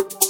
you.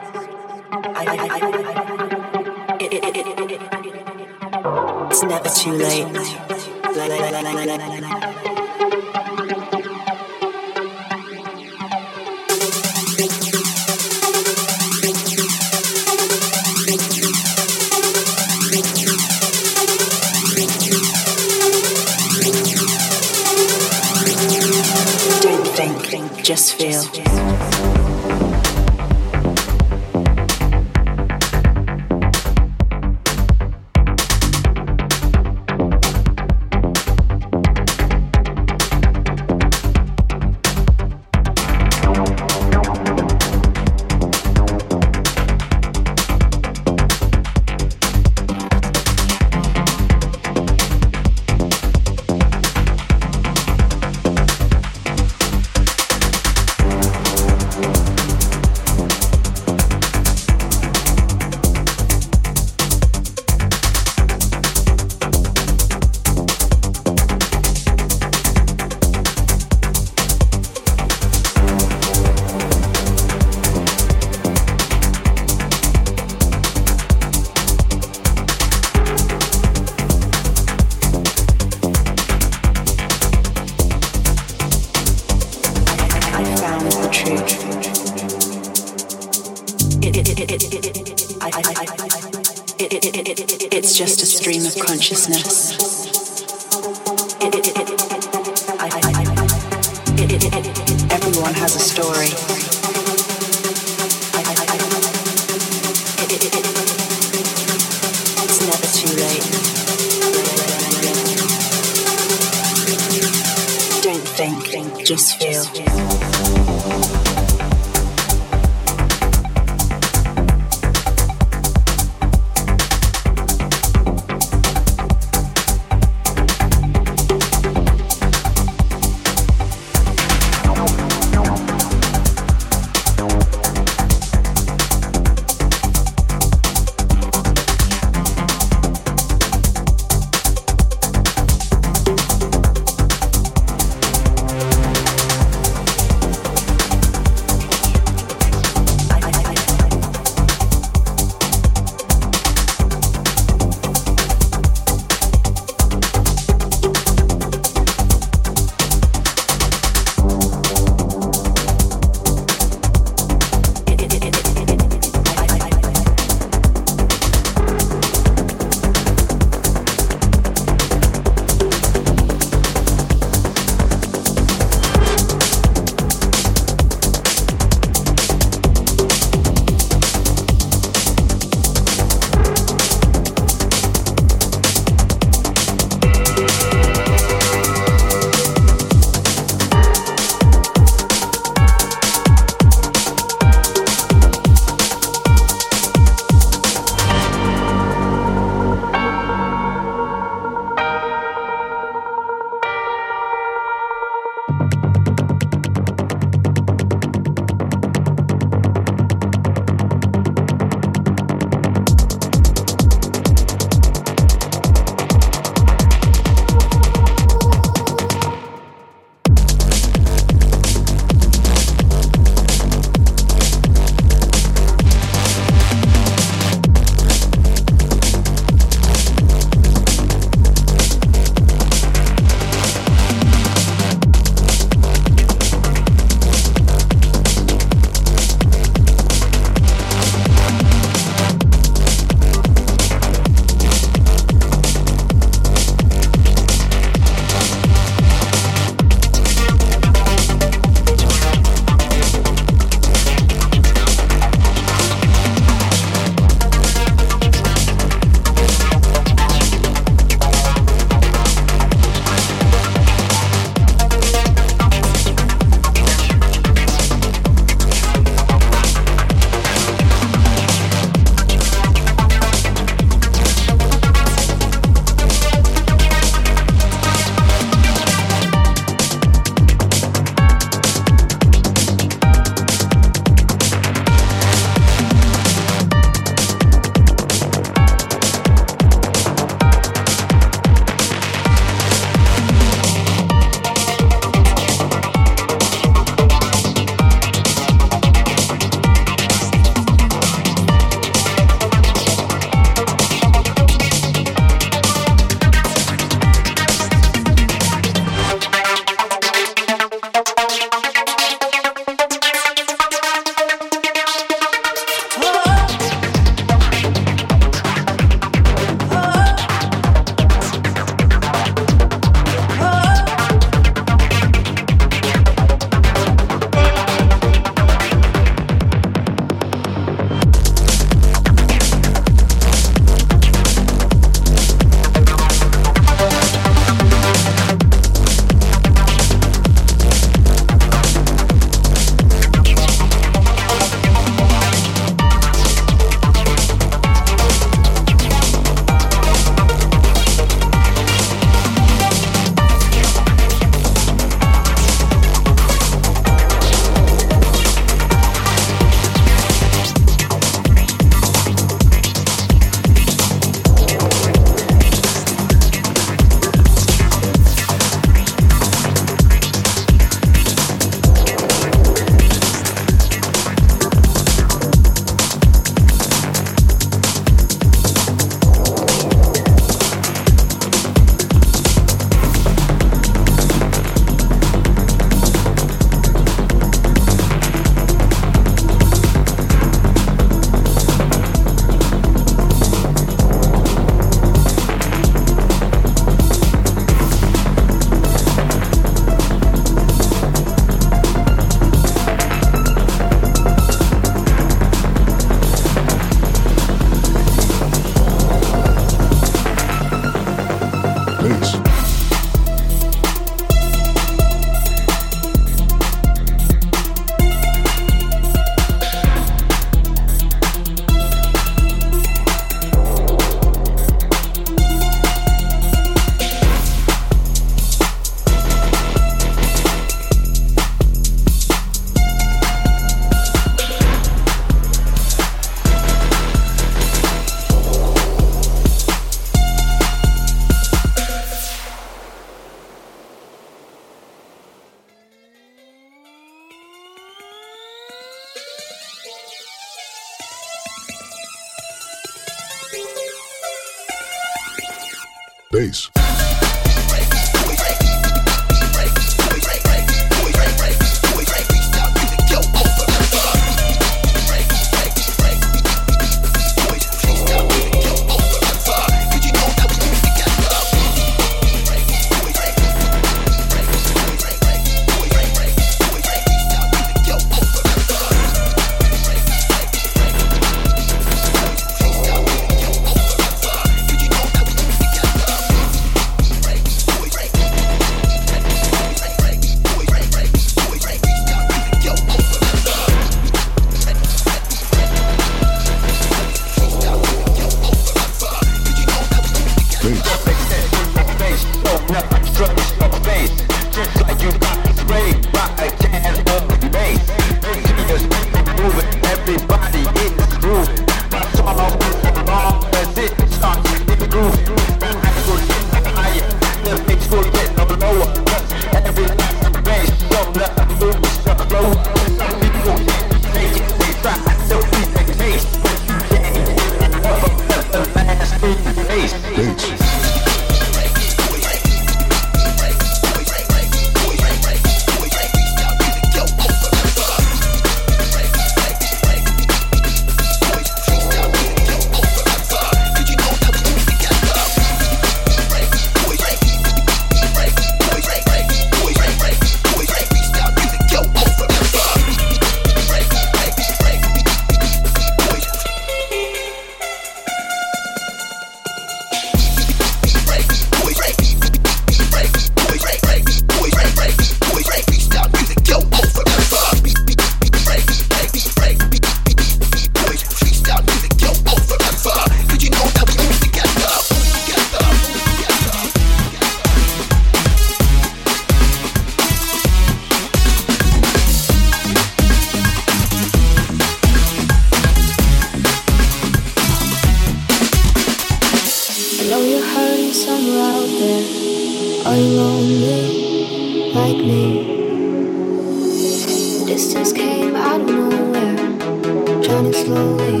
drowning slowly.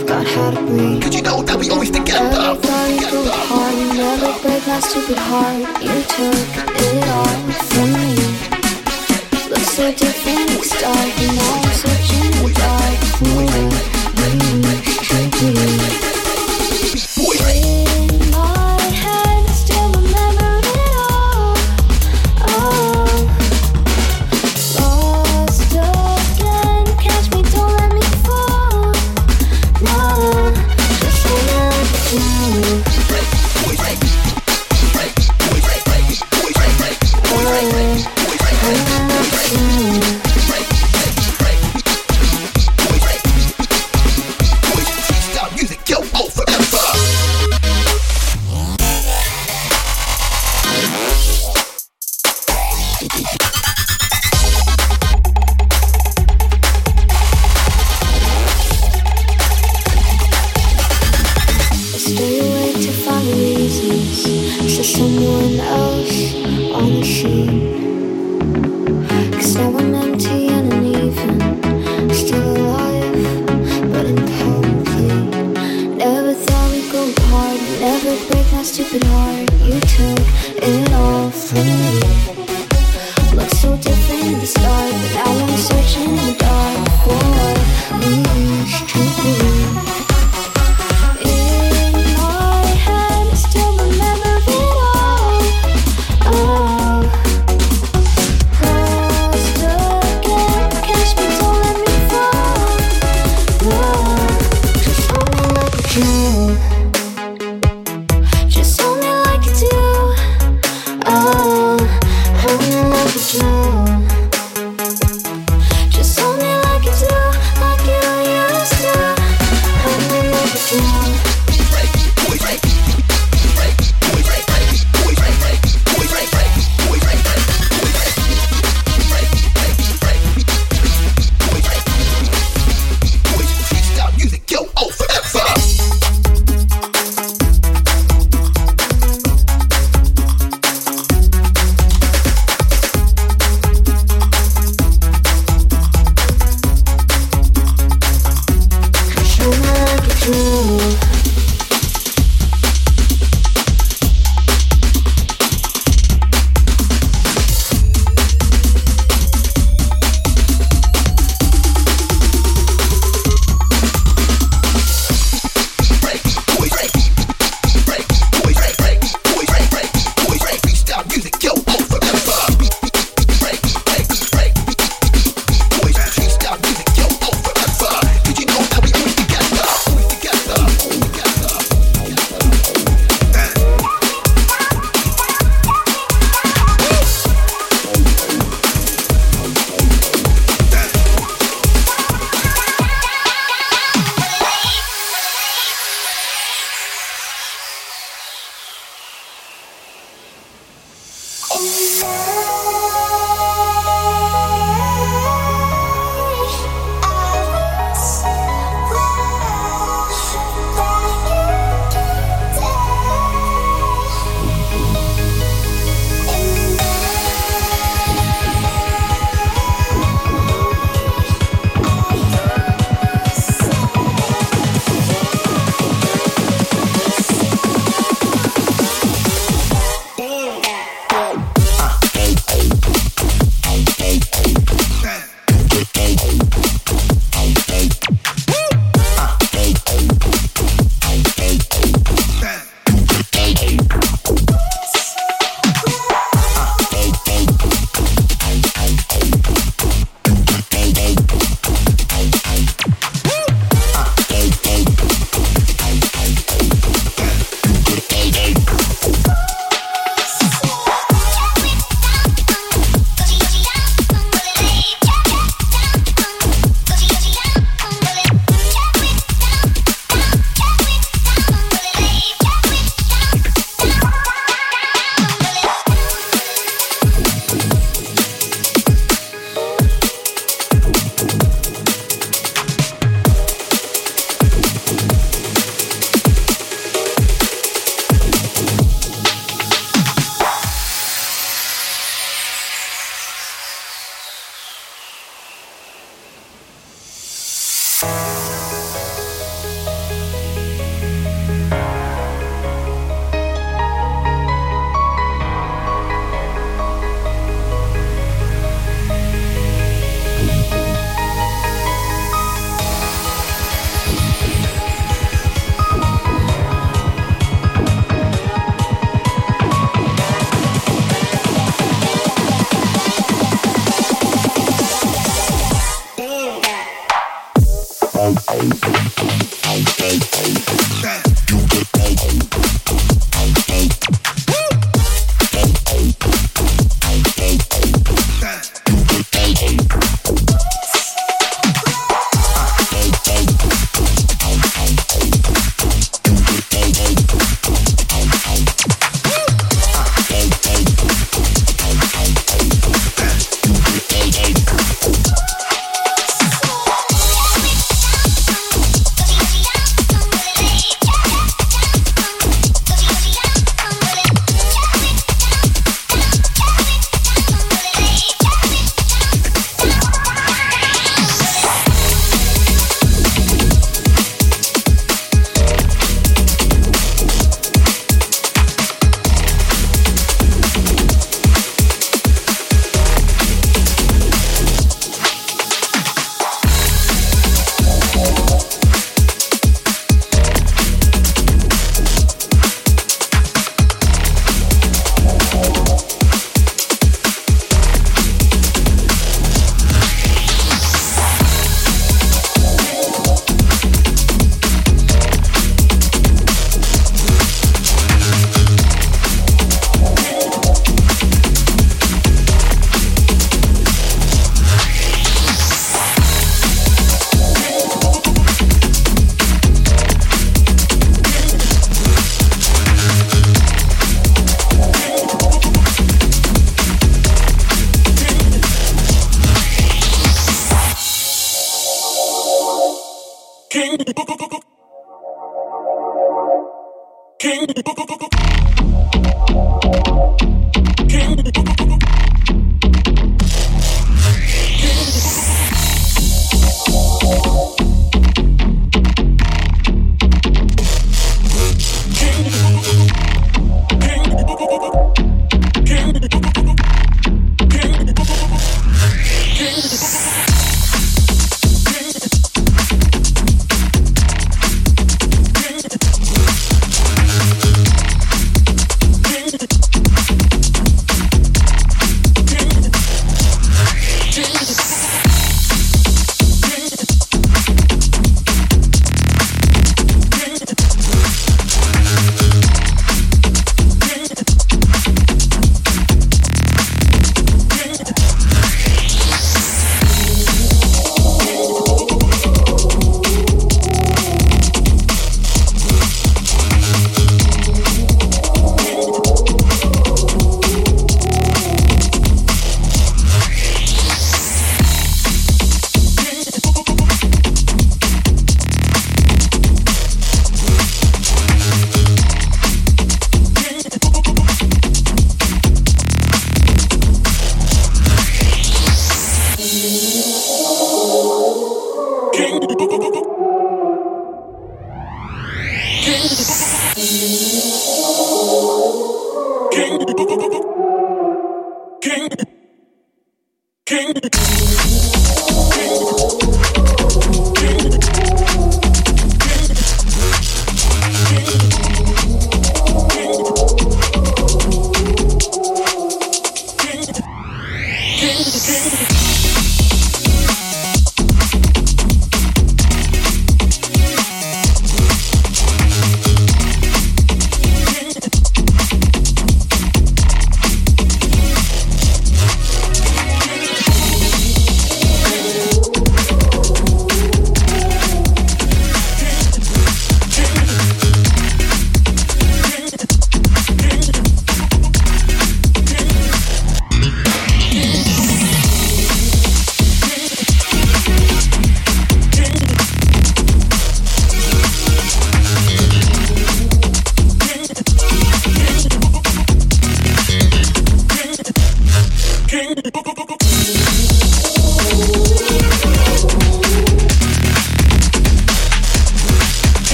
Forgot how to breathe. Cause you know that we always together. Everybody together. broke apart. You never break my stupid heart. You took it all from me. Looks so different next time. And now I'm searching the dark. Moving, moving, drinking.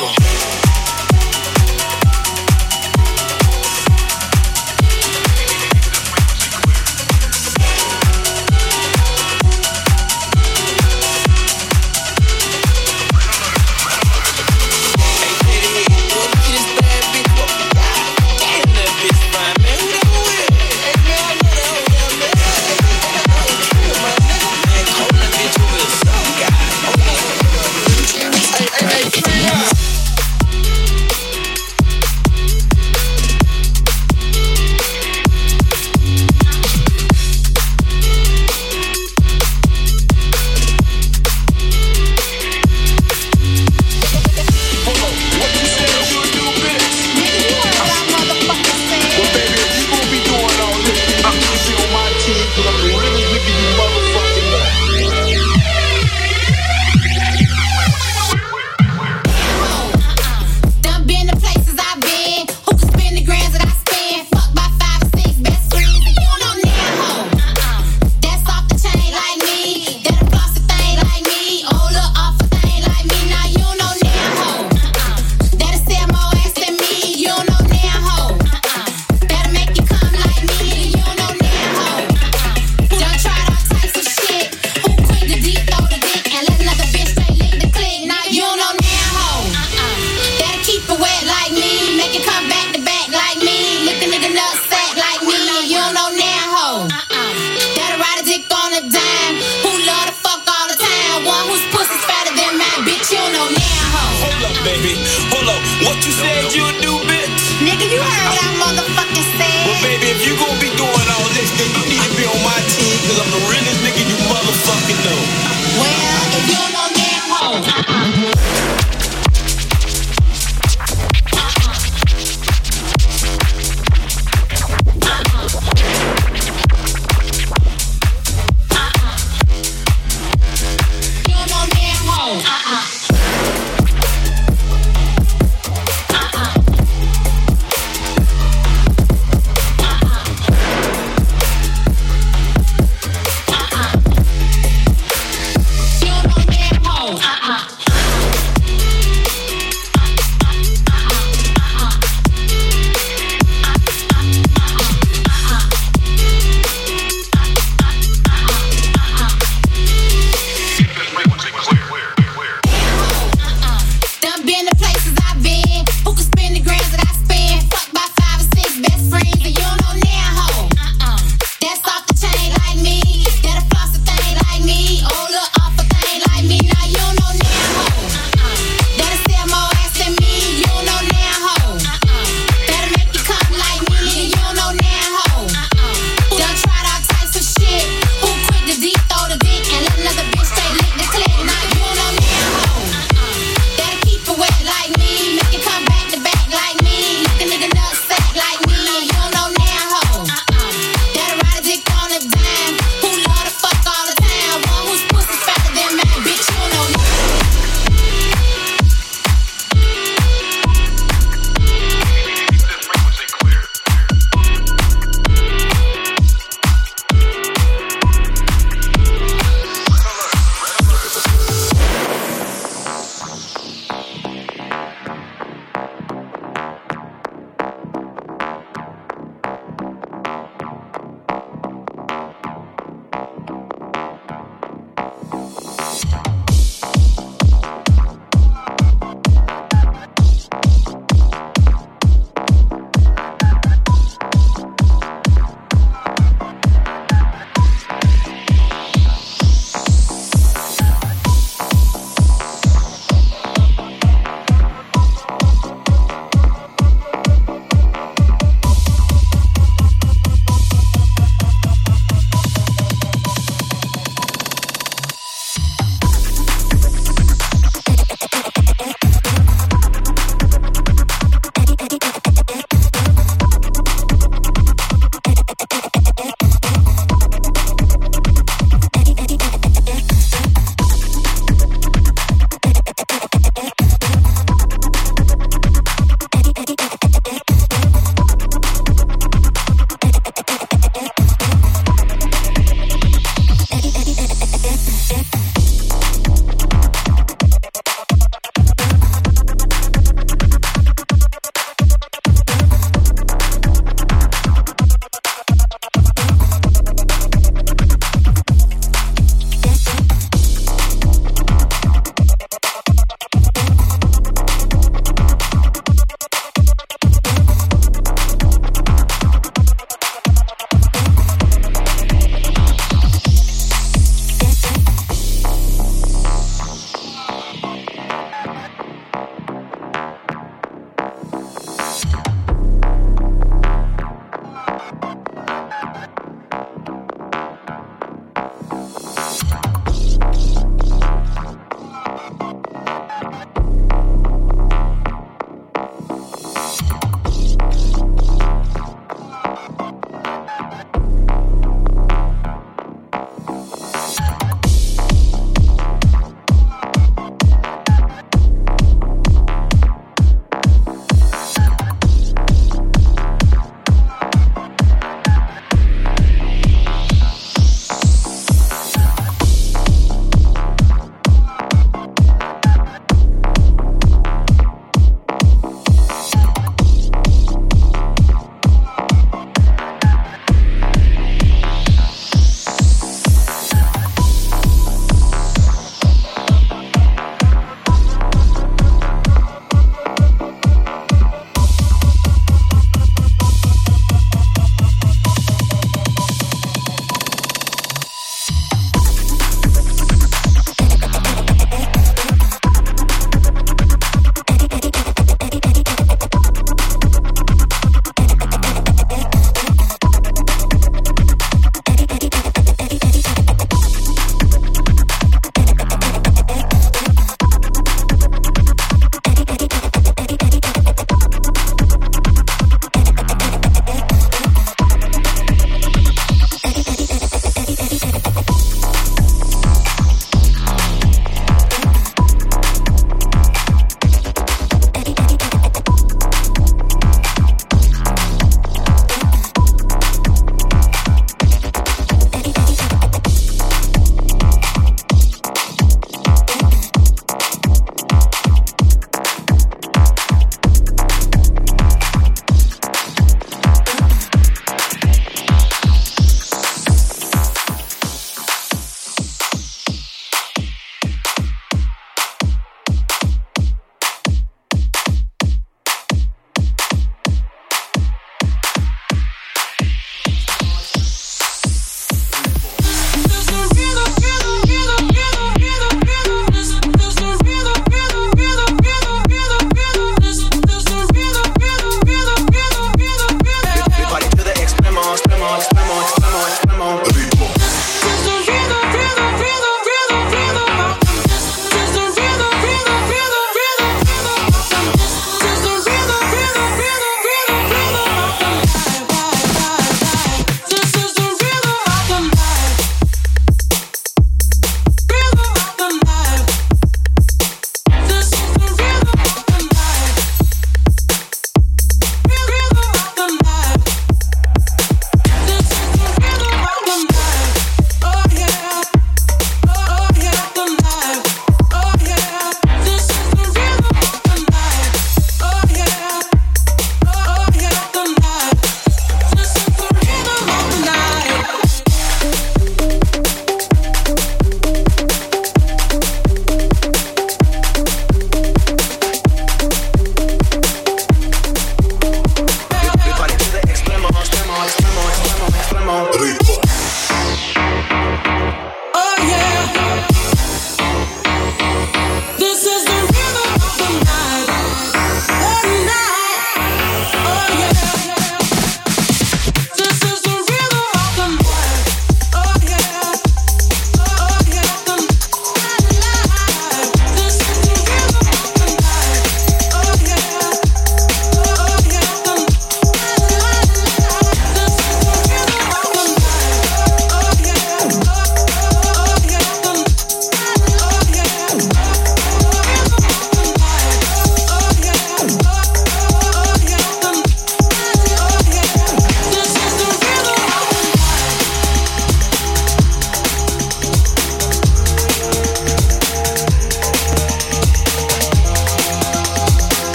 fuego.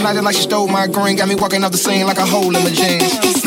Smiling like she stole my green. Got me walking off the scene like a hole in my jeans.